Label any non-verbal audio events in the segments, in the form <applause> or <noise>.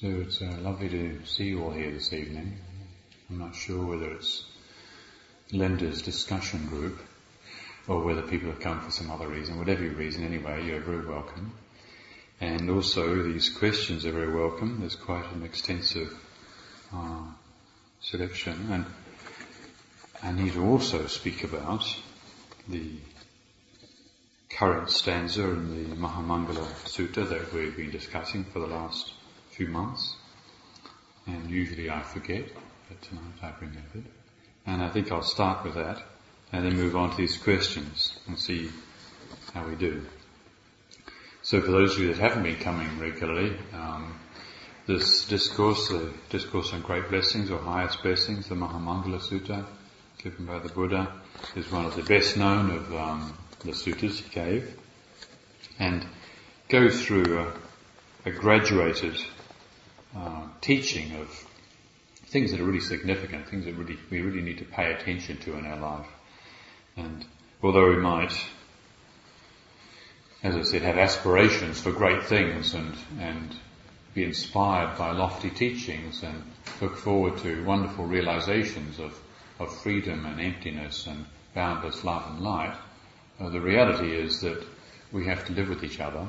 So it's uh, lovely to see you all here this evening. I'm not sure whether it's Linda's discussion group or whether people have come for some other reason. Whatever your reason, anyway, you're very welcome. And also, these questions are very welcome. There's quite an extensive uh, selection. And I need to also speak about the current stanza in the Mahamangala Sutta that we've been discussing for the last few months, and usually I forget, but tonight I've remembered. And I think I'll start with that, and then move on to these questions and see how we do. So for those of you that haven't been coming regularly, um, this discourse, the discourse on great blessings or highest blessings, the Mahamangala Sutta, given by the Buddha, is one of the best known of um, the suttas he gave, and goes through a, a graduated uh, teaching of things that are really significant, things that really we really need to pay attention to in our life. And although we might, as I said, have aspirations for great things and and be inspired by lofty teachings and look forward to wonderful realizations of, of freedom and emptiness and boundless love and light, uh, the reality is that we have to live with each other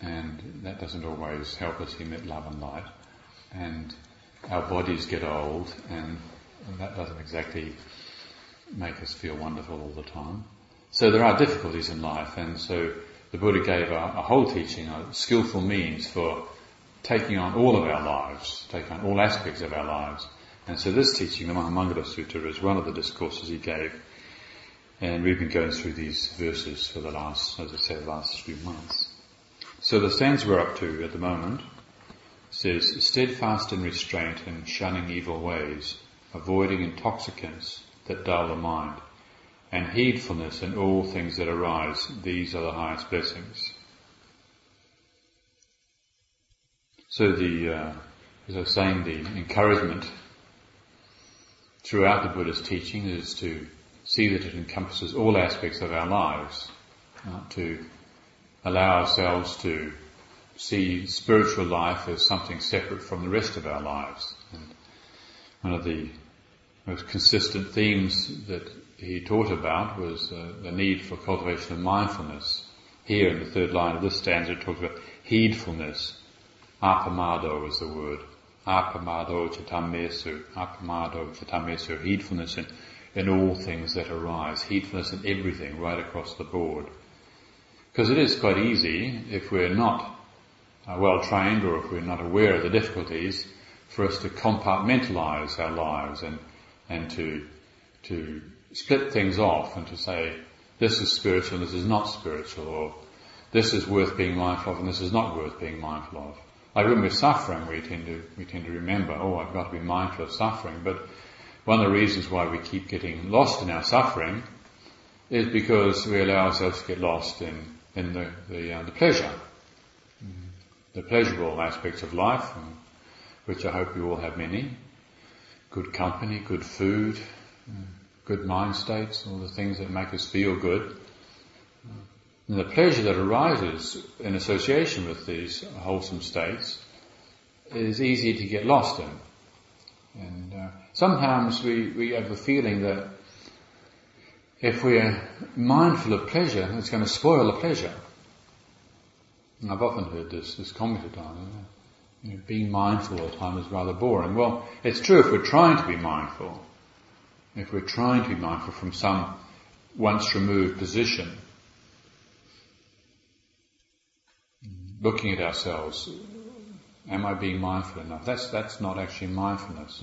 and that doesn't always help us emit love and light. And our bodies get old, and that doesn't exactly make us feel wonderful all the time. So there are difficulties in life, and so the Buddha gave a, a whole teaching, a skillful means for taking on all of our lives, taking on all aspects of our lives. And so this teaching, the Mahamangala Sutta, is one of the discourses he gave. And we've been going through these verses for the last, as I said, the last few months. So the stanza we're up to at the moment says, steadfast in restraint and shunning evil ways, avoiding intoxicants that dull the mind, and heedfulness in all things that arise, these are the highest blessings. So the, uh, as I was saying, the encouragement throughout the Buddha's teaching is to see that it encompasses all aspects of our lives, to allow ourselves to see spiritual life as something separate from the rest of our lives. And one of the most consistent themes that he taught about was uh, the need for cultivation of mindfulness. Here in the third line of this stanza it talks about heedfulness. Apamado is the word. Apamado chitamesu. Apamado chitamesu. Heedfulness in, in all things that arise. Heedfulness in everything right across the board. Because it is quite easy if we're not uh, well trained or if we're not aware of the difficulties for us to compartmentalize our lives and, and to, to split things off and to say, this is spiritual this is not spiritual or this is worth being mindful of and this is not worth being mindful of. Like when we're suffering, we tend to, we tend to remember, oh, I've got to be mindful of suffering, but one of the reasons why we keep getting lost in our suffering is because we allow ourselves to get lost in, in the, the, uh, the pleasure the pleasurable aspects of life, which I hope you all have many. Good company, good food, good mind states, all the things that make us feel good. And the pleasure that arises in association with these wholesome states is easy to get lost in. And uh, sometimes we, we have the feeling that if we're mindful of pleasure, it's going to spoil the pleasure. And I've often heard this, this commented on. You know, being mindful all the time is rather boring. Well, it's true if we're trying to be mindful. If we're trying to be mindful from some once removed position, looking at ourselves, am I being mindful enough? That's, that's not actually mindfulness.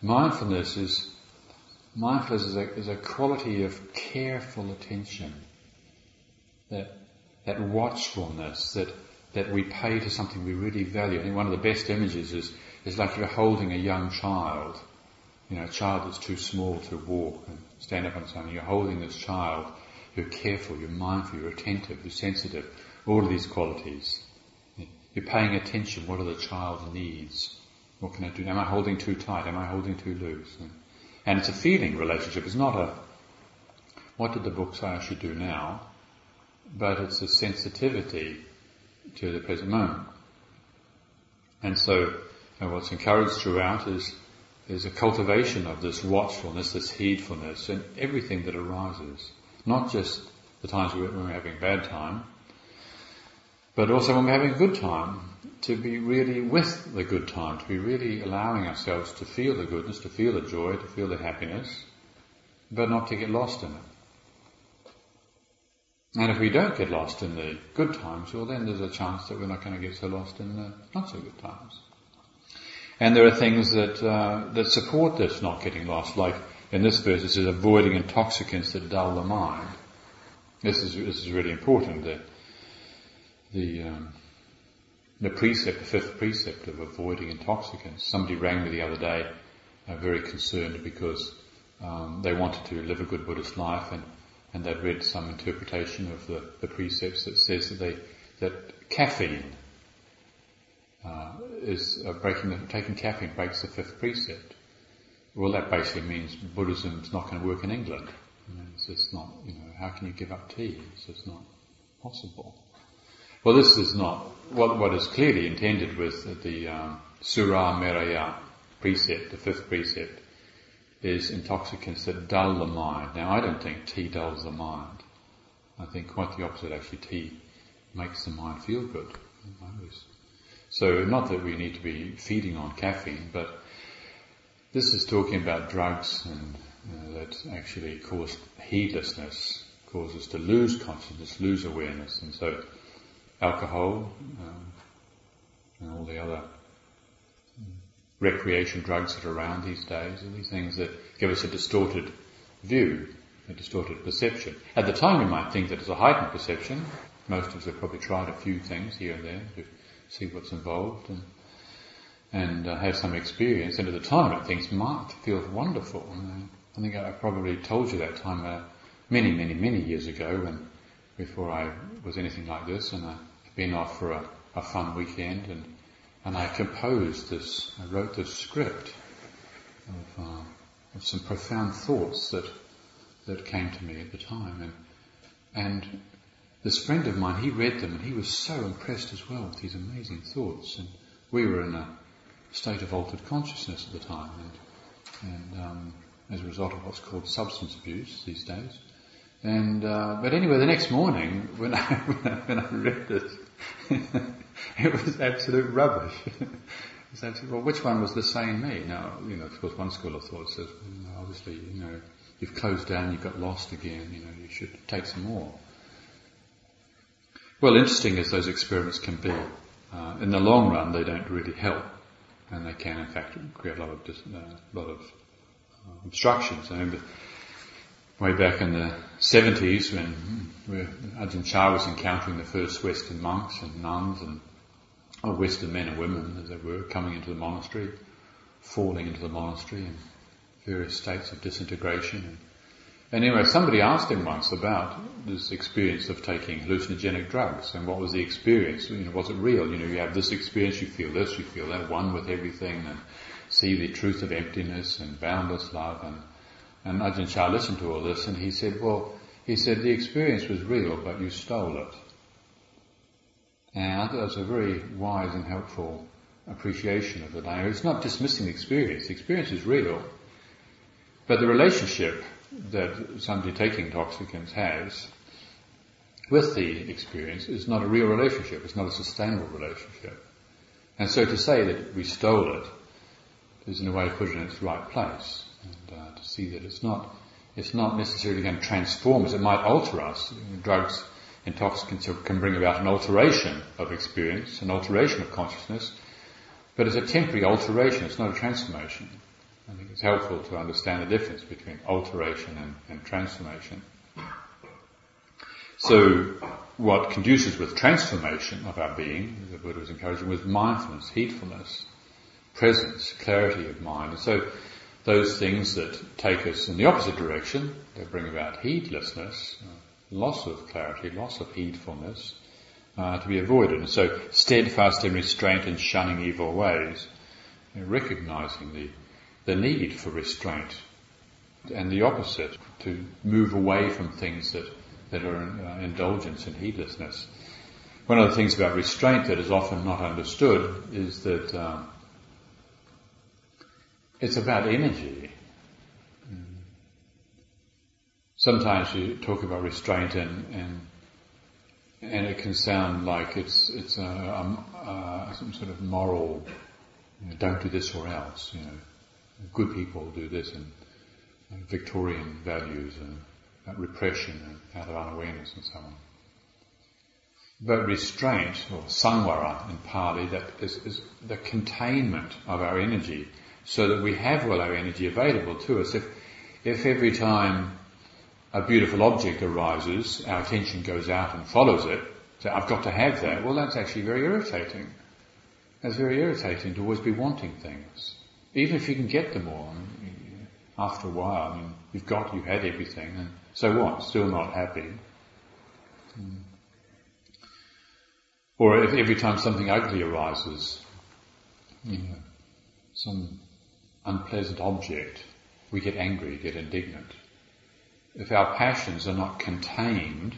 Mindfulness is, mindfulness is a, is a quality of careful attention that that watchfulness, that that we pay to something we really value. I think one of the best images is, is like you're holding a young child, you know, a child that's too small to walk and stand up on something. You're holding this child, you're careful, you're mindful, you're attentive, you're sensitive, all of these qualities. You're paying attention, what are the child's needs? What can I do? Am I holding too tight? Am I holding too loose? And it's a feeling relationship. It's not a, what did the book say I should do now? But it's a sensitivity to the present moment. And so, and what's encouraged throughout is, is a cultivation of this watchfulness, this heedfulness, and everything that arises. Not just the times when we're having a bad time, but also when we're having a good time, to be really with the good time, to be really allowing ourselves to feel the goodness, to feel the joy, to feel the happiness, but not to get lost in it. And if we don't get lost in the good times, well then there's a chance that we're not going to get so lost in the not so good times. And there are things that, uh, that support this not getting lost, like in this verse it says avoiding intoxicants that dull the mind. This is, this is really important. The, the, um, the precept, the fifth precept of avoiding intoxicants. Somebody rang me the other day, uh, very concerned because um, they wanted to live a good Buddhist life and and they'd read some interpretation of the, the precepts that says that they that caffeine uh, is uh, breaking the, taking caffeine breaks the fifth precept. Well, that basically means Buddhism's not going to work in England. it's just not, you know, how can you give up tea? It's just not possible. Well, this is not what, what is clearly intended with the um, Sura Meraya precept, the fifth precept, is intoxicants that dull the mind. Now, I don't think tea dulls the mind. I think quite the opposite. Actually, tea makes the mind feel good. So, not that we need to be feeding on caffeine, but this is talking about drugs and uh, that actually cause heedlessness, cause us to lose consciousness, lose awareness, and so alcohol um, and all the other recreation drugs that are around these days are these things that give us a distorted view, a distorted perception. At the time we might think that it's a heightened perception. Most of us have probably tried a few things here and there to see what's involved and, and uh, have some experience. And at the time it might feel wonderful. And I think I probably told you that time uh, many, many, many years ago when, before I was anything like this and I'd been off for a, a fun weekend and and I composed this, I wrote this script of, uh, of some profound thoughts that, that came to me at the time. And, and this friend of mine, he read them and he was so impressed as well with these amazing thoughts. And we were in a state of altered consciousness at the time. And, and um, as a result of what's called substance abuse these days. And uh, but anyway, the next morning when I <laughs> when I, when I read this, <laughs> it was absolute rubbish. <laughs> it's absolute, well, which one was the same me? Now, you know, of course, one school of thought says, well, obviously, you know, you've closed down, you've got lost again, you know, you should take some more. Well, interesting as those experiments can be, uh, in the long run, they don't really help, and they can, in fact, create a lot of dis- uh, lot of uh, obstructions. I remember way back in the 70s when hmm, Ajahn Chah was encountering the first Western monks and nuns and or Western men and women, as they were, coming into the monastery, falling into the monastery in various states of disintegration. Anyway, somebody asked him once about this experience of taking hallucinogenic drugs and what was the experience? You know, was it real? You know, you have this experience, you feel this, you feel that, one with everything, and see the truth of emptiness and boundless love. And, and Ajahn Chah listened to all this, and he said, well, he said the experience was real, but you stole it. And I thought that was a very wise and helpful appreciation of the Dhamma. It's not dismissing the experience. The experience is real. But the relationship that somebody taking toxicants has with the experience is not a real relationship. It's not a sustainable relationship. And so to say that we stole it is in a way of putting it in its right place. And uh, to see that it's not, it's not necessarily going to transform us. It might alter us. Drugs intoxicants can bring about an alteration of experience, an alteration of consciousness, but it's a temporary alteration, it's not a transformation. I think it's helpful to understand the difference between alteration and, and transformation. So what conduces with transformation of our being, the Buddha was encouraging, was mindfulness, heedfulness, presence, clarity of mind. And so those things that take us in the opposite direction, they bring about heedlessness, uh, loss of clarity, loss of heedfulness, uh, to be avoided. And so steadfast in restraint and shunning evil ways, you know, recognizing the, the need for restraint and the opposite, to move away from things that, that are uh, indulgence and heedlessness. One of the things about restraint that is often not understood is that uh, it's about energy. Sometimes you talk about restraint and, and and it can sound like it's it's a, a, a some sort of moral. You know, don't do this or else. You know, good people do this, and, Victorian values and repression and out of unawareness and so on. But restraint, or samvara in Pali, that is, is the containment of our energy, so that we have all our energy available to us. If if every time a beautiful object arises, our attention goes out and follows it, so I've got to have that, well that's actually very irritating. That's very irritating to always be wanting things. Even if you can get them all, after a while, I mean, you've got, you've had everything, and so what? Still not happy. Hmm. Or if every time something ugly arises, you know, some unpleasant object, we get angry, get indignant if our passions are not contained,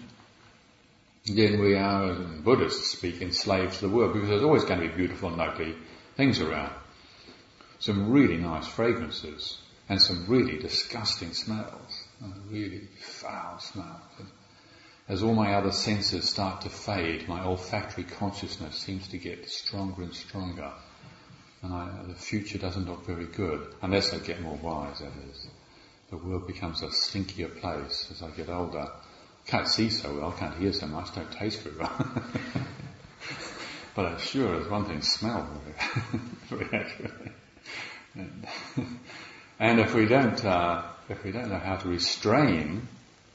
then we are, as Buddhists speak, enslaved to the world because there's always going to be beautiful and ugly things around. Some really nice fragrances and some really disgusting smells, really foul smells. As all my other senses start to fade, my olfactory consciousness seems to get stronger and stronger. And I, the future doesn't look very good, unless I get more wise, that is the world becomes a stinkier place as I get older. Can't see so well, can't hear so much, don't taste very well. <laughs> but I'm sure there's one thing, smell very, <laughs> very accurately. And, and, if we don't, uh, if we don't know how to restrain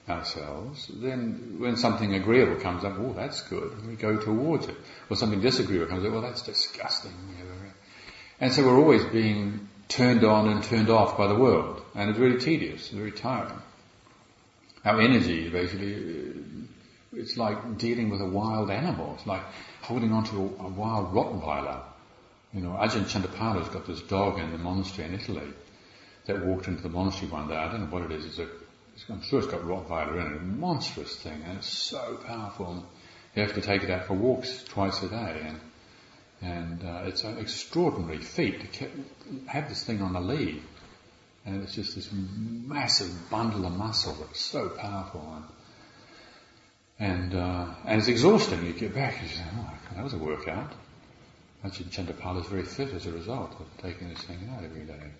ourselves, then when something agreeable comes up, oh, that's good, we go towards it. Or something disagreeable comes up, well, that's disgusting. And so we're always being turned on and turned off by the world. And it's really tedious, and very tiring. Our energy, basically, uh, it's like dealing with a wild animal. It's like holding on to a, a wild Rottweiler. You know, Ajahn Chandapalo's got this dog in the monastery in Italy that walked into the monastery one day. I don't know what it is. It's a, I'm sure it's got Rottweiler in it. A monstrous thing, and it's so powerful. You have to take it out for walks twice a day, and and uh, it's an extraordinary feat to have this thing on the lead. And it's just this massive bundle of muscle that's so powerful. And, and, uh, and it's exhausting. You get back and you say, oh, that was a workout. Ajahn Chandapalo is very fit as a result of taking this thing out every day.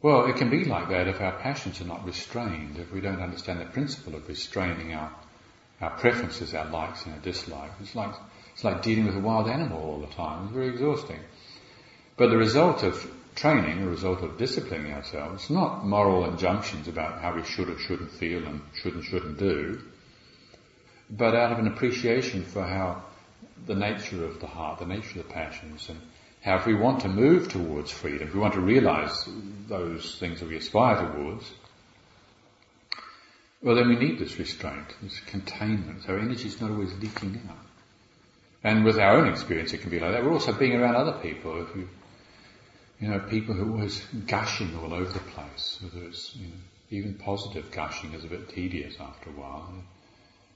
Well, it can be like that if our passions are not restrained, if we don't understand the principle of restraining our, our preferences, our likes and our dislikes. It's like it's like dealing with a wild animal all the time. It's very exhausting. But the result of training, the result of disciplining ourselves, not moral injunctions about how we should or shouldn't feel and should and shouldn't do, but out of an appreciation for how the nature of the heart, the nature of the passions, and how if we want to move towards freedom, if we want to realize those things that we aspire towards, well then we need this restraint, this containment. Our energy is not always leaking out. And with our own experience, it can be like that. We're also being around other people. You, you know, people who are always gushing all over the place, whether it's you know, even positive gushing is a bit tedious after a while.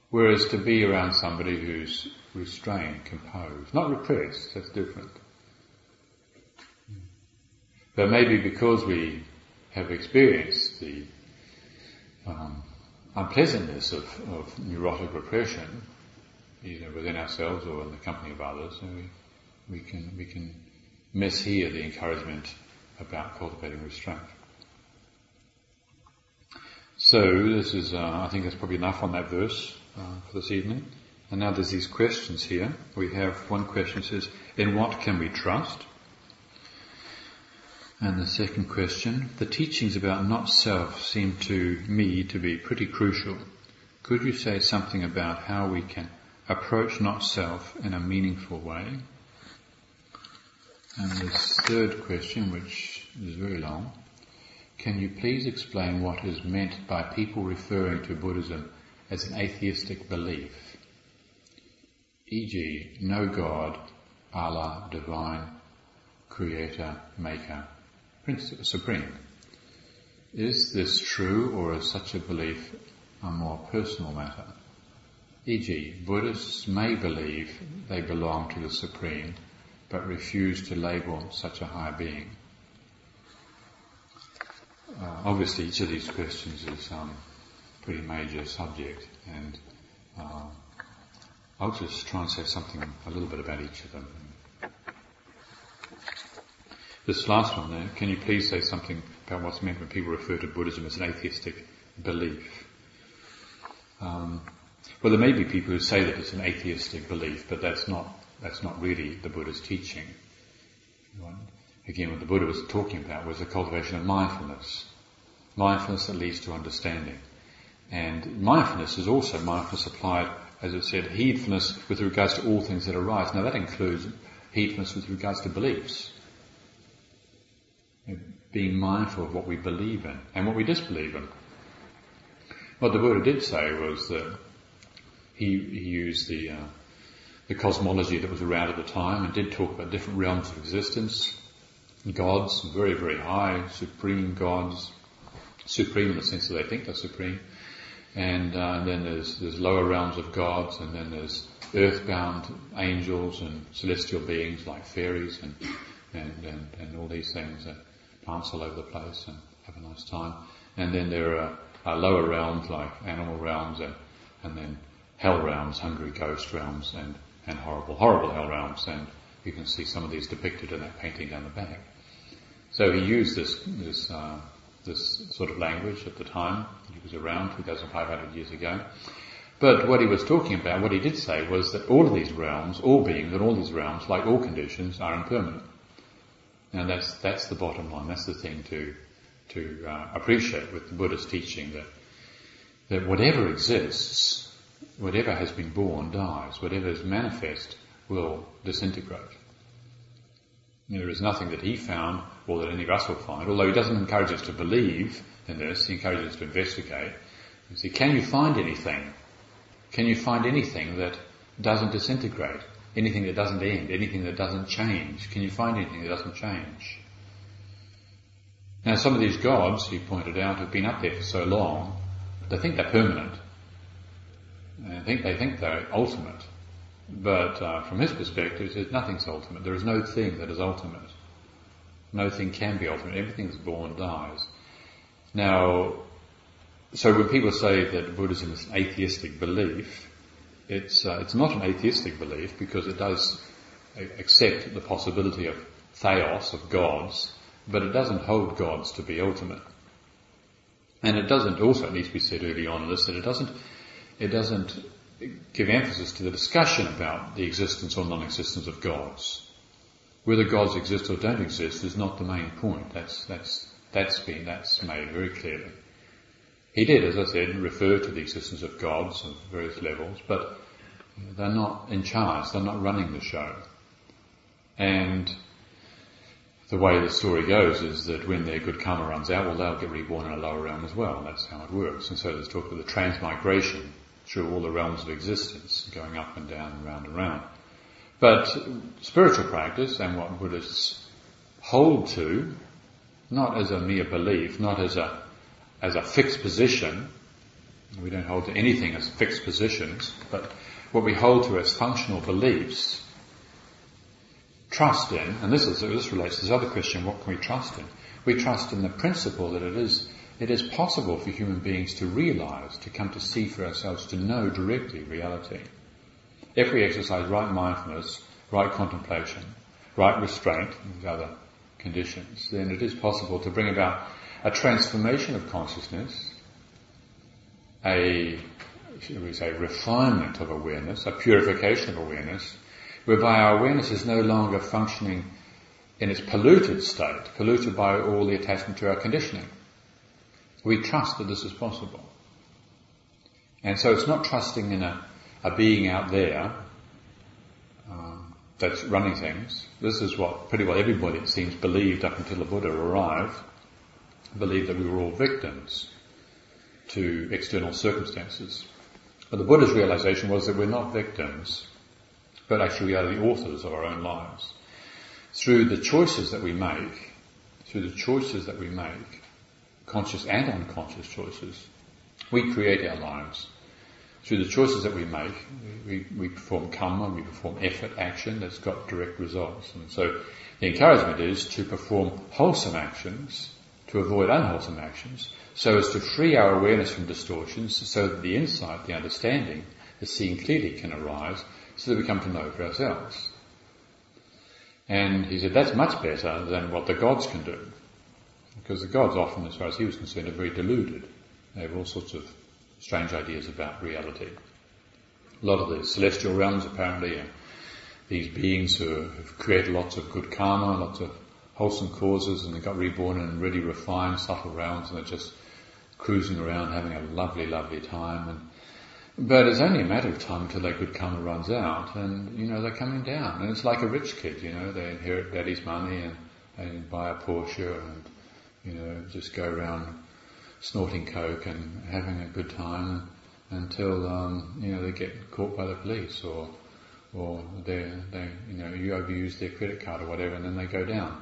Whereas to be around somebody who's restrained, composed, not repressed, that's different. But maybe because we have experienced the um, unpleasantness of, of neurotic repression, either within ourselves or in the company of others, and we, we can we can mishear the encouragement about cultivating restraint. So this is, uh, I think that's probably enough on that verse uh, for this evening. And now there's these questions here. We have one question says, in what can we trust? And the second question, the teachings about not self seem to me to be pretty crucial. could you say something about how we can approach not self in a meaningful way? And this third question, which is very long, can you please explain what is meant by people referring to Buddhism as an atheistic belief? E.g., no God, Allah, divine, creator, maker, Prince, supreme. Is this true or is such a belief a more personal matter? E.g., Buddhists may believe they belong to the Supreme but refuse to label such a high being. Uh, obviously each of these questions is um, pretty major subject and uh, I'll just try and say something a little bit about each of them. This last one there, can you please say something about what's meant when people refer to Buddhism as an atheistic belief? Um, well, there may be people who say that it's an atheistic belief, but that's not that's not really the Buddha's teaching. Again, what the Buddha was talking about was the cultivation of mindfulness. Mindfulness that leads to understanding. And mindfulness is also mindfulness applied, as it said, heedfulness with regards to all things that arise. Now that includes heedfulness with regards to beliefs. Being mindful of what we believe in and what we disbelieve in. What the Buddha did say was that he, he used the, uh, the cosmology that was around at the time and did talk about different realms of existence, gods, very, very high, supreme gods, supreme in the sense that they think they're supreme, and, uh, and then there's, there's lower realms of gods, and then there's earthbound angels and celestial beings like fairies and, and, and, and all these things that dance all over the place and have a nice time. And then there are, are lower realms like animal realms and, and then hell realms, hungry ghost realms, and, and horrible, horrible hell realms, and you can see some of these depicted in that painting down the back. So he used this, this, uh, this sort of language at the time. He was around 2,500 years ago. But what he was talking about, what he did say was that all of these realms, all beings and all these realms, like all conditions, are impermanent. And that's, that's the bottom line. That's the thing to, to uh, appreciate with the Buddha's teaching that, that whatever exists whatever has been born dies. Whatever is manifest will disintegrate. There is nothing that he found or that any of us will find, although he doesn't encourage us to believe in this, he encourages us to investigate. You see, can you find anything? Can you find anything that doesn't disintegrate? Anything that doesn't end? Anything that doesn't change? Can you find anything that doesn't change? Now some of these gods, he pointed out, have been up there for so long, that they think they're permanent. I think they think they're ultimate, but uh, from his perspective, says nothing's ultimate. There is no thing that is ultimate. No thing can be ultimate. Everything that's born dies. Now, so when people say that Buddhism is an atheistic belief, it's uh, it's not an atheistic belief because it does accept the possibility of theos of gods, but it doesn't hold gods to be ultimate. And it doesn't also, it needs to be said early on in this, that it doesn't it doesn't give emphasis to the discussion about the existence or non-existence of gods. Whether gods exist or don't exist is not the main point. That's, that's, that's been, that's made very clearly. He did, as I said, refer to the existence of gods of various levels, but they're not in charge, they're not running the show. And the way the story goes is that when their good karma runs out, well, they'll get reborn in a lower realm as well. That's how it works. And so there's talk of the transmigration through all the realms of existence, going up and down and round and round. But spiritual practice and what Buddhists hold to, not as a mere belief, not as a, as a fixed position, we don't hold to anything as fixed positions, but what we hold to as functional beliefs, trust in, and this is, this relates to this other question, what can we trust in? We trust in the principle that it is it is possible for human beings to realize, to come to see for ourselves, to know directly reality. If we exercise right mindfulness, right contemplation, right restraint, and other conditions, then it is possible to bring about a transformation of consciousness, a, shall we say, refinement of awareness, a purification of awareness, whereby our awareness is no longer functioning in its polluted state, polluted by all the attachment to our conditioning. We trust that this is possible. And so it's not trusting in a, a being out there um, that's running things. This is what pretty well everybody, it seems, believed up until the Buddha arrived. Believed that we were all victims to external circumstances. But the Buddha's realization was that we're not victims, but actually we are the authors of our own lives. Through the choices that we make, through the choices that we make, conscious and unconscious choices, we create our lives. Through the choices that we make, we, we perform karma, we perform effort, action that's got direct results. And so the encouragement is to perform wholesome actions, to avoid unwholesome actions, so as to free our awareness from distortions, so that the insight, the understanding, the seeing clearly can arise, so that we come to know for ourselves. And he said that's much better than what the gods can do. Because the gods often, as far as he was concerned, are very deluded. They have all sorts of strange ideas about reality. A lot of the celestial realms apparently are these beings who have created lots of good karma, lots of wholesome causes, and they got reborn in really refined, subtle realms, and they're just cruising around having a lovely, lovely time. And, but it's only a matter of time until their good karma runs out, and you know they're coming down. And it's like a rich kid, you know, they inherit daddy's money and buy a Porsche and you know just go around snorting coke and having a good time until um, you know they get caught by the police or or they they you know you overuse their credit card or whatever and then they go down.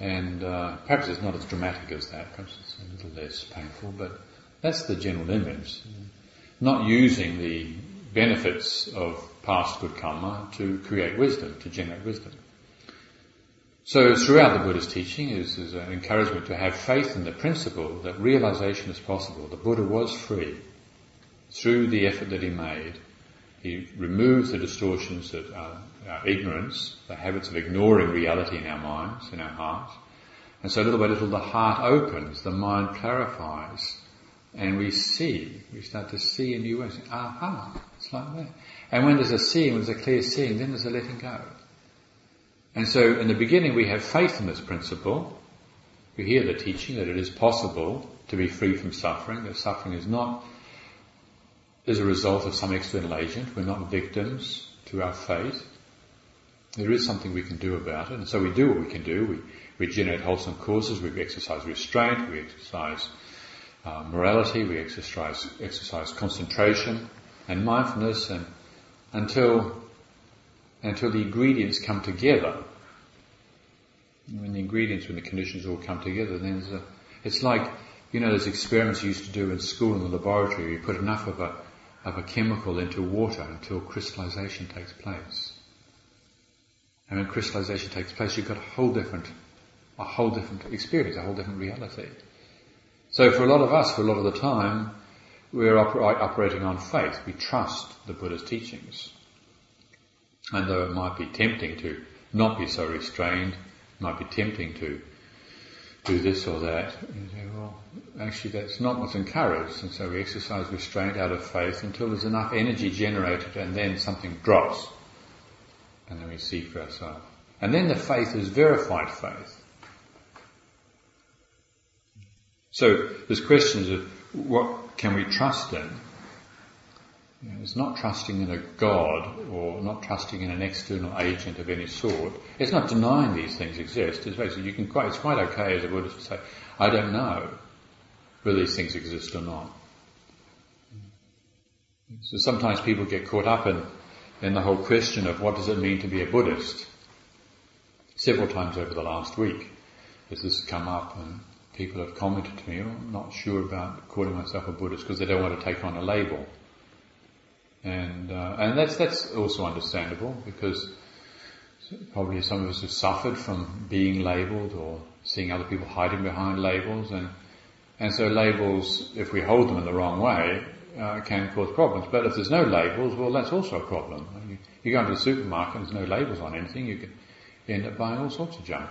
And uh, perhaps it's not as dramatic as that. Perhaps it's a little less painful, but that's the general image. Not using the benefits of past good karma to create wisdom, to generate wisdom. So throughout the Buddha's teaching is, is an encouragement to have faith in the principle that realization is possible. The Buddha was free through the effort that he made. He removed the distortions that are our ignorance, the habits of ignoring reality in our minds, in our hearts. And so little by little the heart opens, the mind clarifies, and we see, we start to see in new ways. Aha, it's like that. And when there's a seeing, when there's a clear seeing, then there's a letting go. And so in the beginning we have faith in this principle. We hear the teaching that it is possible to be free from suffering, that suffering is not as a result of some external agent. We're not victims to our fate. There is something we can do about it, and so we do what we can do. We, we generate wholesome causes, we exercise restraint, we exercise uh, morality, we exercise, exercise concentration and mindfulness, and until until the ingredients come together. When the ingredients, when the conditions all come together, then a, it's like you know those experiments you used to do in school in the laboratory. You put enough of a of a chemical into water until crystallization takes place. And when crystallization takes place, you've got a whole different, a whole different experience, a whole different reality. So for a lot of us, for a lot of the time, we're oper- operating on faith. We trust the Buddha's teachings. And though it might be tempting to not be so restrained, it might be tempting to do this or that, you say, well, actually that's not what's encouraged. And so we exercise restraint out of faith until there's enough energy generated and then something drops and then we see for ourselves. And then the faith is verified faith. So there's questions of what can we trust in? It's not trusting in a God or not trusting in an external agent of any sort. It's not denying these things exist. It's basically you can quite it's quite okay as a Buddhist to say, I don't know whether these things exist or not. So sometimes people get caught up in in the whole question of what does it mean to be a Buddhist. Several times over the last week, as this has come up and people have commented to me, oh, I'm not sure about calling myself a Buddhist because they don't want to take on a label. And, uh, and that's, that's also understandable because probably some of us have suffered from being labelled or seeing other people hiding behind labels and, and so labels, if we hold them in the wrong way, uh, can cause problems. But if there's no labels, well, that's also a problem. You, you go into the supermarket and there's no labels on anything, you can end up buying all sorts of junk.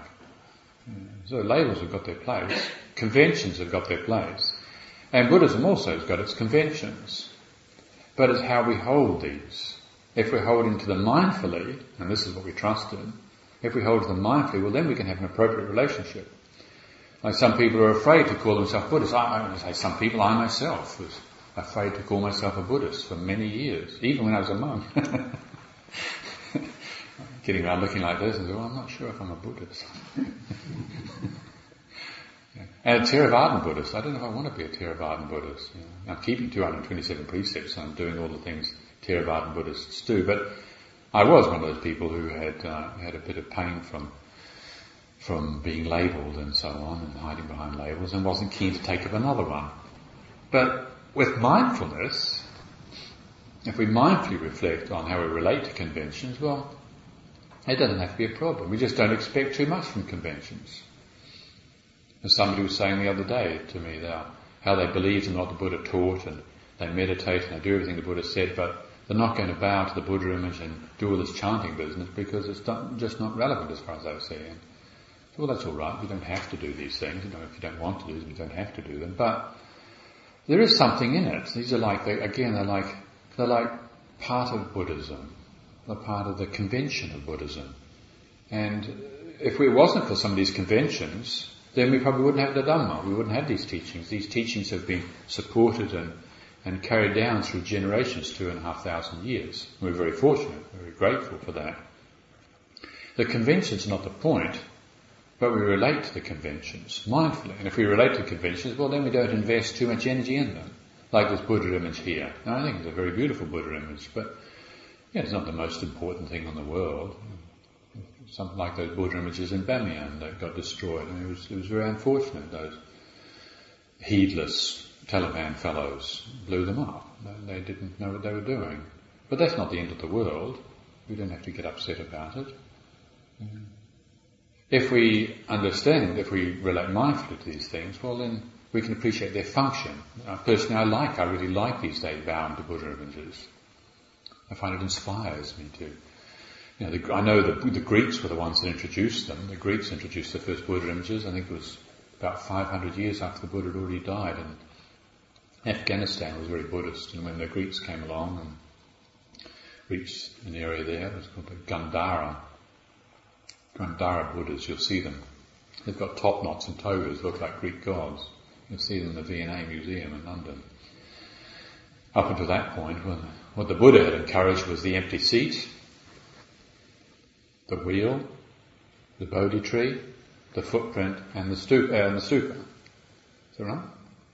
So labels have got their place. Conventions have got their place. And Buddhism also has got its conventions. But it's how we hold these. If we hold to them mindfully, and this is what we trust in, if we hold to them mindfully, well then we can have an appropriate relationship. Like some people are afraid to call themselves Buddhists. I, I say some people, I myself was afraid to call myself a Buddhist for many years, even when I was a monk. <laughs> Getting around looking like this and well, I'm not sure if I'm a Buddhist. <laughs> And a Theravadan Buddhist, I don't know if I want to be a Theravadan Buddhist. I'm keeping 227 precepts and I'm doing all the things Theravadan Buddhists do, but I was one of those people who had uh, had a bit of pain from from being labelled and so on and hiding behind labels and wasn't keen to take up another one. But with mindfulness, if we mindfully reflect on how we relate to conventions, well, it doesn't have to be a problem. We just don't expect too much from conventions. Somebody was saying the other day to me, that how they believed in what the Buddha taught and they meditate and they do everything the Buddha said, but they're not going to bow to the Buddha image and do all this chanting business because it's just not relevant as far as they were saying. So, well, that's all right. You don't have to do these things. You know, if you don't want to do them, you don't have to do them. But there is something in it. These are like, they, again, they're like, they're like part of Buddhism. They're part of the convention of Buddhism. And if it wasn't for some of these conventions, then we probably wouldn't have the Dhamma. We wouldn't have these teachings. These teachings have been supported and, and carried down through generations, two and a half thousand years. We're very fortunate, very grateful for that. The convention's are not the point, but we relate to the conventions mindfully. And if we relate to conventions, well then we don't invest too much energy in them. Like this Buddha image here. Now I think it's a very beautiful Buddha image, but yeah, it's not the most important thing in the world something like those Buddha images in Bamiyan that got destroyed. And it was, it was very unfortunate. Those heedless Taliban fellows blew them up. They didn't know what they were doing. But that's not the end of the world. We don't have to get upset about it. Mm. If we understand, if we relate mindfully to these things, well then we can appreciate their function. Personally, I like, I really like these to Buddha images. I find it inspires me to you know, the, I know the, the Greeks were the ones that introduced them. The Greeks introduced the first Buddha images. I think it was about 500 years after the Buddha had already died. And Afghanistan was very Buddhist. And when the Greeks came along and reached an area there, it was called the Gandhara. Gandhara Buddhas, you'll see them. They've got top knots and togas, look like Greek gods. You'll see them in the V&A Museum in London. Up until that point, what the Buddha had encouraged was the empty seat, the wheel, the Bodhi tree, the footprint, and the, stupa. Uh, and the stupa. Is that right?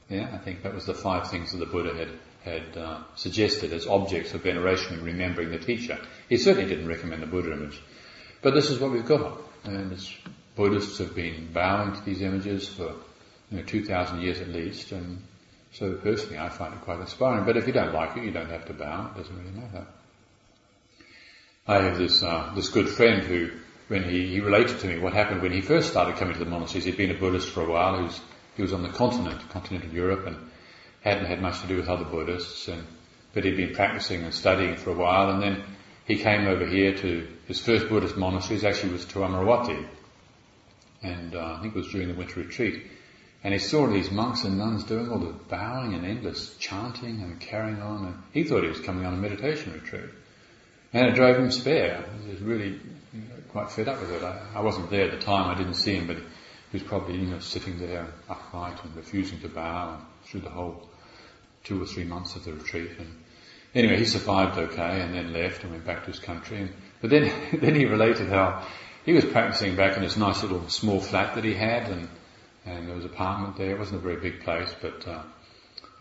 Yeah, I think that was the five things that the Buddha had had uh, suggested as objects of veneration and remembering the teacher. He certainly didn't recommend the Buddha image, but this is what we've got, and Buddhists have been bowing to these images for you know, 2,000 years at least, and so personally I find it quite inspiring. But if you don't like it, you don't have to bow. It doesn't really matter. I have this uh, this good friend who, when he, he related to me what happened when he first started coming to the monasteries, he'd been a Buddhist for a while. He was he was on the continent, continental Europe, and hadn't had much to do with other Buddhists, and but he'd been practicing and studying for a while, and then he came over here to his first Buddhist monastery. Actually, was to Amaravati, and uh, I think it was during the winter retreat. And he saw these monks and nuns doing all the bowing and endless chanting and carrying on, and he thought he was coming on a meditation retreat. And it drove him spare. He was really quite fed up with it. I, I, wasn't there at the time, I didn't see him, but he was probably, you know, sitting there upright and refusing to bow through the whole two or three months of the retreat. And anyway, he survived okay and then left and went back to his country. And, but then, <laughs> then he related how he was practicing back in this nice little small flat that he had and, and there was an apartment there. It wasn't a very big place, but, uh,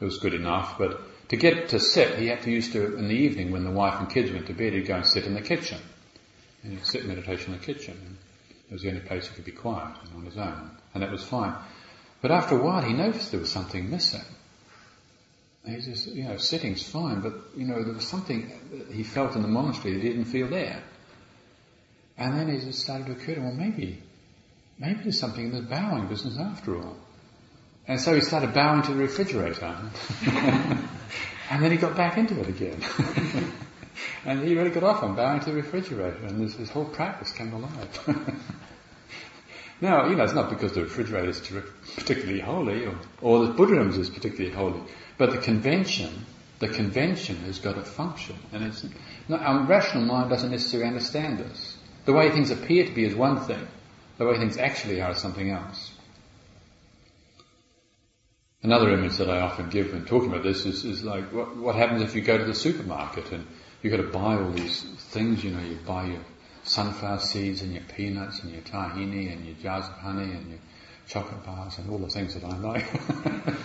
it was good enough. But to get to sit, he had to use to, in the evening when the wife and kids went to bed, he'd go and sit in the kitchen. And he'd sit meditation in the kitchen. It was the only place he could be quiet and on his own. And that was fine. But after a while he noticed there was something missing. He says, you know, sitting's fine, but, you know, there was something that he felt in the monastery that he didn't feel there. And then it started to occur to him, well maybe, maybe there's something in the bowing business after all. And so he started bowing to the refrigerator. <laughs> and then he got back into it again. <laughs> and he really got off on bowing to the refrigerator and this, this whole practice came alive. <laughs> now, you know, it's not because the refrigerator is particularly holy or, or the Buddhism is particularly holy, but the convention, the convention has got a function and it's, no, our rational mind doesn't necessarily understand this. The way things appear to be is one thing, the way things actually are is something else. Another image that I often give when talking about this is, is like what, what happens if you go to the supermarket and you've got to buy all these things, you know, you buy your sunflower seeds and your peanuts and your tahini and your jars of honey and your chocolate bars and all the things that I like. <laughs>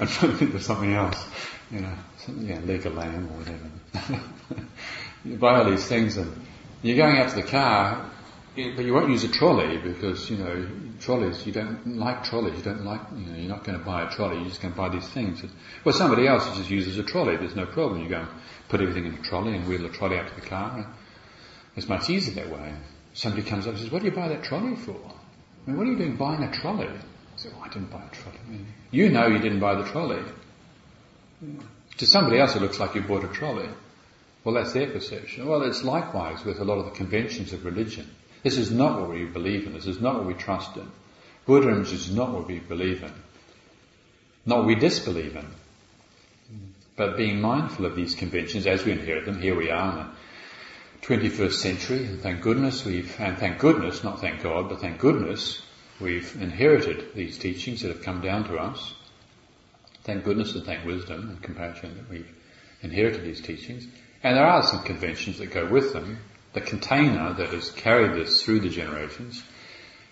To think of something else, you know, yeah, leg of lamb or whatever. <laughs> you buy all these things and you're going out to the car, but you won't use a trolley because, you know, trolleys, you don't like trolleys, you don't like, you know, you're not going to buy a trolley, you're just going to buy these things. Well, somebody else just uses a trolley, there's no problem. You go and put everything in a trolley and wheel the trolley out to the car. It's much easier that way. Somebody comes up and says, what do you buy that trolley for? I mean, what are you doing buying a trolley? I say, well, I didn't buy a trolley. You know you didn't buy the trolley. To somebody else it looks like you bought a trolley. Well, that's their perception. Well, it's likewise with a lot of the conventions of religion. This is not what we believe in. This is not what we trust in. Buddhism is not what we believe in. Not what we disbelieve in. But being mindful of these conventions as we inherit them, here we are in the 21st century, and thank goodness we've, and thank goodness, not thank God, but thank goodness, we've inherited these teachings that have come down to us. Thank goodness and thank wisdom and compassion that we've inherited these teachings. And there are some conventions that go with them, the container that has carried this through the generations,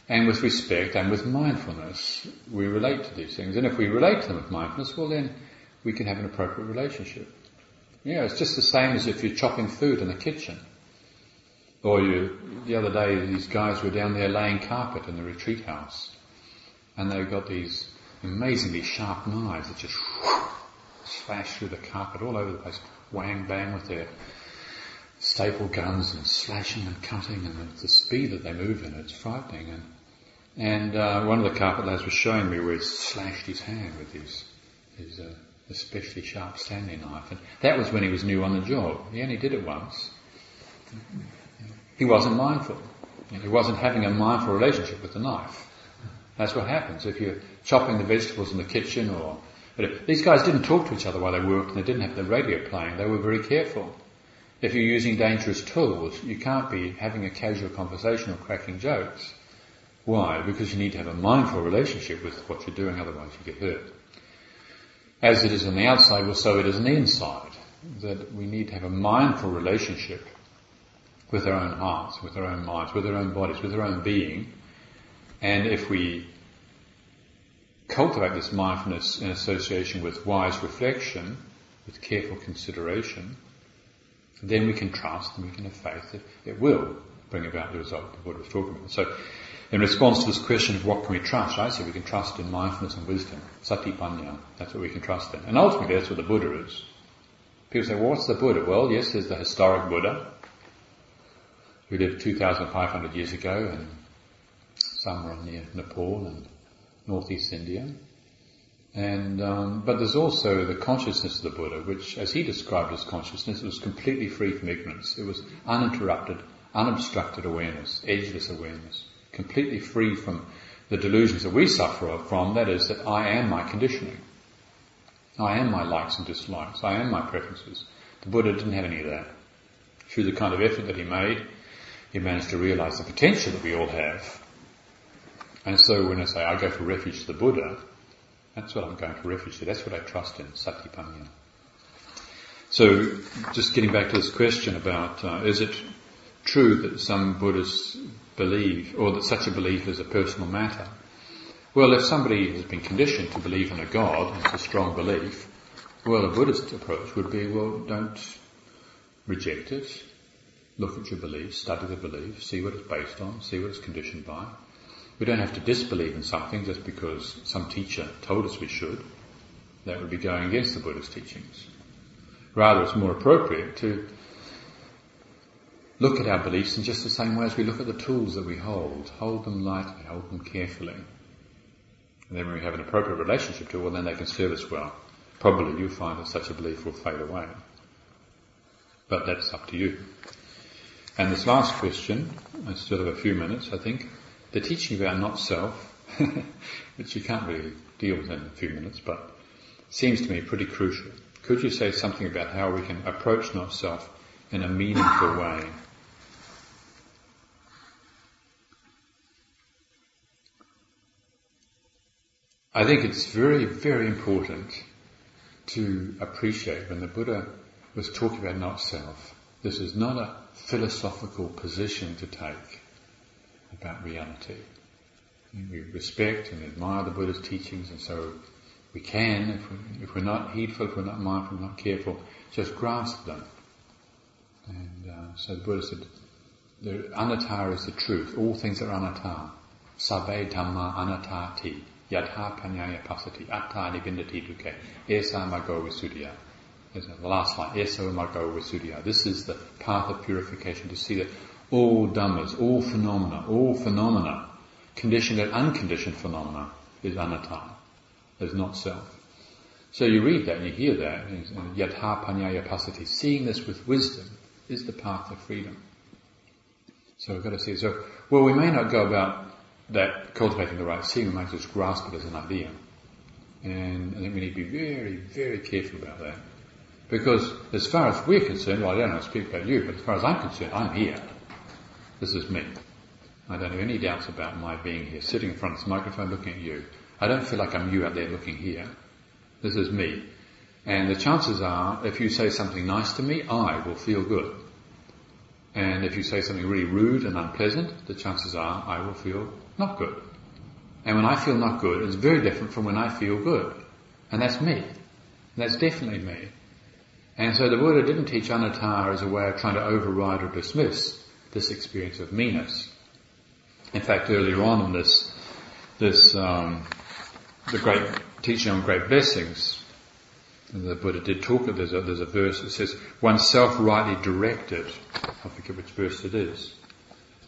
and with respect and with mindfulness, we relate to these things. And if we relate to them with mindfulness, well then we can have an appropriate relationship. Yeah, it's just the same as if you're chopping food in the kitchen. Or you, the other day these guys were down there laying carpet in the retreat house. And they've got these amazingly sharp knives that just slash through the carpet all over the place. Whang bang with their staple guns and slashing and cutting and the, speed that they move in, it's frightening. And, and uh, one of the carpet lads was showing me where he slashed his hand with his, his uh, especially sharp Stanley knife. And that was when he was new on the job. He only did it once. He wasn't mindful. He wasn't having a mindful relationship with the knife. That's what happens if you're chopping the vegetables in the kitchen or But these guys didn't talk to each other while they worked and they didn't have the radio playing. They were very careful. If you're using dangerous tools, you can't be having a casual conversation or cracking jokes. Why? Because you need to have a mindful relationship with what you're doing, otherwise you get hurt. As it is on the outside, well so it is on the inside. That we need to have a mindful relationship with our own hearts, with our own minds, with our own bodies, with our own being. And if we cultivate this mindfulness in association with wise reflection, with careful consideration, then we can trust and we can have faith that it will bring about the result that Buddha was talking about. So, in response to this question of what can we trust, I say we can trust in mindfulness and wisdom, satipanya. That's what we can trust in. And ultimately, that's what the Buddha is. People say, well, what's the Buddha? Well, yes, there's the historic Buddha, who lived 2,500 years ago, and somewhere near Nepal and northeast India. And um, but there's also the consciousness of the Buddha, which, as he described his consciousness, it was completely free from ignorance. It was uninterrupted, unobstructed awareness, edgeless awareness, completely free from the delusions that we suffer from. That is, that I am my conditioning. I am my likes and dislikes. I am my preferences. The Buddha didn't have any of that. Through the kind of effort that he made, he managed to realize the potential that we all have. And so when I say I go for refuge to the Buddha, that's what I'm going to refuge to. That's what I trust in, Satipanya. So, just getting back to this question about uh, is it true that some Buddhists believe, or that such a belief is a personal matter? Well, if somebody has been conditioned to believe in a God, it's a strong belief, well, a Buddhist approach would be, well, don't reject it. Look at your belief, study the belief, see what it's based on, see what it's conditioned by, we don't have to disbelieve in something just because some teacher told us we should. That would be going against the Buddha's teachings. Rather, it's more appropriate to look at our beliefs in just the same way as we look at the tools that we hold. Hold them lightly, hold them carefully. And then when we have an appropriate relationship to it, well then they can serve us well. Probably you'll find that such a belief will fade away. But that's up to you. And this last question, I still have a few minutes, I think the teaching about not self, <laughs> which you can't really deal with in a few minutes, but seems to me pretty crucial. Could you say something about how we can approach not self in a meaningful <coughs> way? I think it's very, very important to appreciate when the Buddha was talking about not self. This is not a philosophical position to take about reality. We respect and admire the Buddha's teachings and so we can, if, we, if we're not heedful, if we're not mindful, not careful, just grasp them. And uh, so the Buddha said, the is the truth. All things are anatta. Sabbe dhamma anattati. Yatha panyaya passati. Atta nibbindati dukkhe. Esa maggo visuddhya. The last line. Esa maggo visuddhya. This is the path of purification to see that all dhammas, all phenomena, all phenomena, conditioned and unconditioned phenomena, is anatta, is not self. So you read that and you hear that, yatha panyaya passati, seeing this with wisdom is the path of freedom. So we've got to see. So, well, we may not go about that cultivating the right seeing, we might just grasp it as an idea. And I think we need to be very, very careful about that. Because as far as we're concerned, well, I don't know, speak about you, but as far as I'm concerned, I'm here. This is me. I don't have any doubts about my being here, sitting in front of this microphone looking at you. I don't feel like I'm you out there looking here. This is me. And the chances are, if you say something nice to me, I will feel good. And if you say something really rude and unpleasant, the chances are I will feel not good. And when I feel not good, it's very different from when I feel good. And that's me. And that's definitely me. And so the Buddha didn't teach anatta as a way of trying to override or dismiss this experience of meanness. In fact, earlier on in this, this, um, the great teaching on great blessings, the Buddha did talk, there's a, there's a verse that says, oneself rightly directed, I forget which verse it is,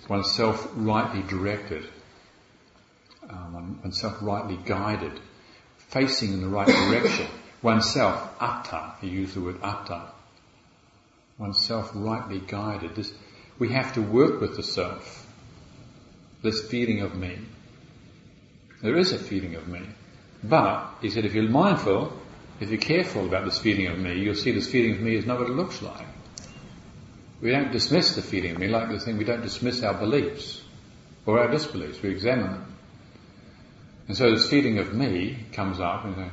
oneself rightly directed, um, oneself rightly guided, facing in the right direction, oneself atta, he used the word atta, oneself rightly guided. This, we have to work with the self. This feeling of me. There is a feeling of me. But, he said, if you're mindful, if you're careful about this feeling of me, you'll see this feeling of me is not what it looks like. We don't dismiss the feeling of me like the thing, we don't dismiss our beliefs or our disbeliefs, we examine them. And so this feeling of me comes up and say,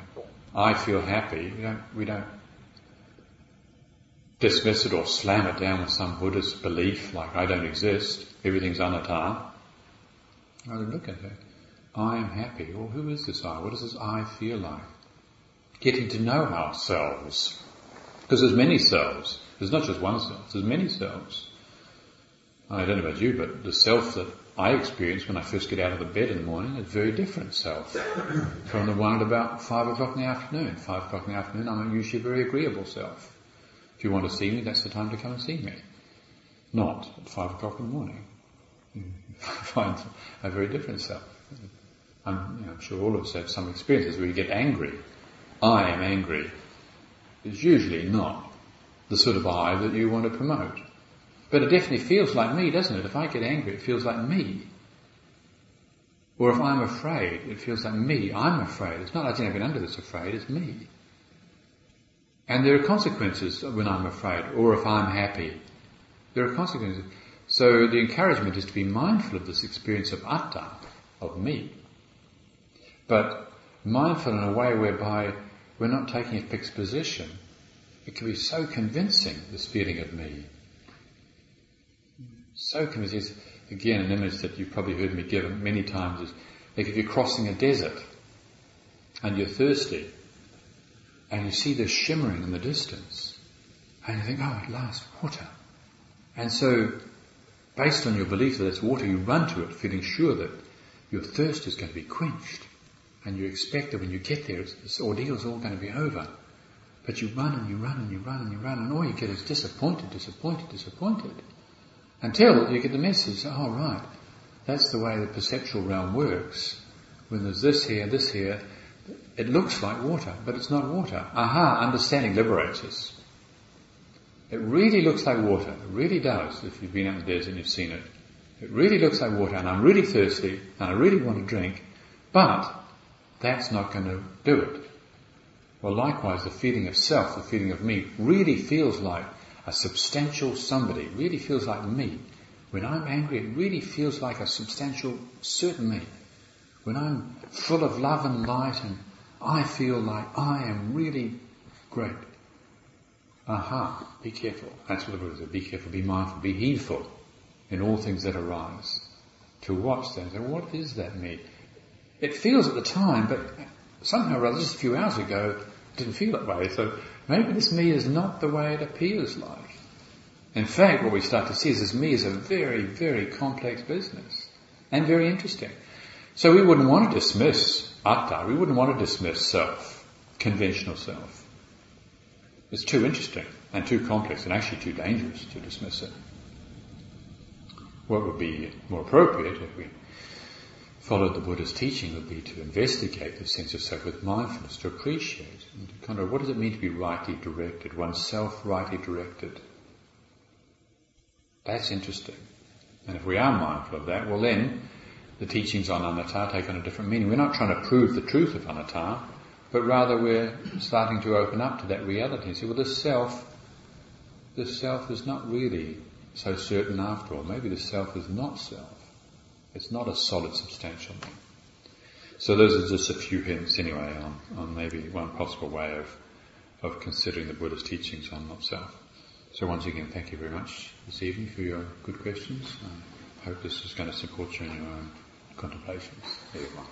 I feel happy. We don't, we don't dismiss it or slam it down with some Buddhist belief like I don't exist, everything's anatta. I look at it. I am happy. Well, who is this I? What does this I feel like? Getting to know ourselves. Because there's many selves. There's not just one self. There's many selves. I don't know about you, but the self that I experience when I first get out of the bed in the morning is a very different self from the one at about five o'clock in the afternoon. Five o'clock in the afternoon, I'm usually a very agreeable self. If you want to see me, that's the time to come and see me. Not at five o'clock in the morning. You <laughs> find a very different self. I'm, you know, I'm, sure all of us have some experiences where you get angry. I am angry. It's usually not the sort of I that you want to promote. But it definitely feels like me, doesn't it? If I get angry, it feels like me. Or if I'm afraid, it feels like me. I'm afraid. It's not like I've under this afraid, it's me. And there are consequences when I'm afraid, or if I'm happy. There are consequences. So the encouragement is to be mindful of this experience of atta, of me. But mindful in a way whereby we're not taking a fixed position. It can be so convincing, this feeling of me. So convincing. Again, an image that you've probably heard me give many times is like if you're crossing a desert and you're thirsty, and you see this shimmering in the distance, and you think, oh, at last, water. And so, based on your belief that it's water, you run to it feeling sure that your thirst is going to be quenched. And you expect that when you get there, this ordeal is all going to be over. But you run and you run and you run and you run, and all you get is disappointed, disappointed, disappointed. Until you get the message, oh right, that's the way the perceptual realm works. When there's this here, this here, it looks like water, but it's not water. Aha, understanding liberates us. It really looks like water. It really does, if you've been out in the desert and you've seen it. It really looks like water, and I'm really thirsty, and I really want to drink, but that's not going to do it. Well, likewise, the feeling of self, the feeling of me, really feels like a substantial somebody, really feels like me. When I'm angry, it really feels like a substantial certain me when I'm full of love and light and I feel like I am really great. Aha, be careful. That's what the Buddha said. Be careful, be mindful, be heedful in all things that arise. To watch that. And what is that me? It feels at the time, but somehow or other, just a few hours ago, it didn't feel that way. So maybe this me is not the way it appears like. In fact, what we start to see is this me is a very, very complex business and very interesting. So we wouldn't want to dismiss atta, we wouldn't want to dismiss self, conventional self. It's too interesting and too complex and actually too dangerous to dismiss it. What would be more appropriate if we followed the Buddha's teaching would be to investigate the sense of self with mindfulness, to appreciate and to kind of what does it mean to be rightly directed, oneself rightly directed. That's interesting. And if we are mindful of that, well then the teachings on anatta take on a different meaning. We're not trying to prove the truth of anatta, but rather we're starting to open up to that reality say, well, the self, the self is not really so certain after all. Maybe the self is not self. It's not a solid, substantial thing. So those are just a few hints anyway on, on maybe one possible way of, of considering the Buddha's teachings on not self. So once again, thank you very much this evening for your good questions. I hope this is going to support you in your own contemplations, everyone.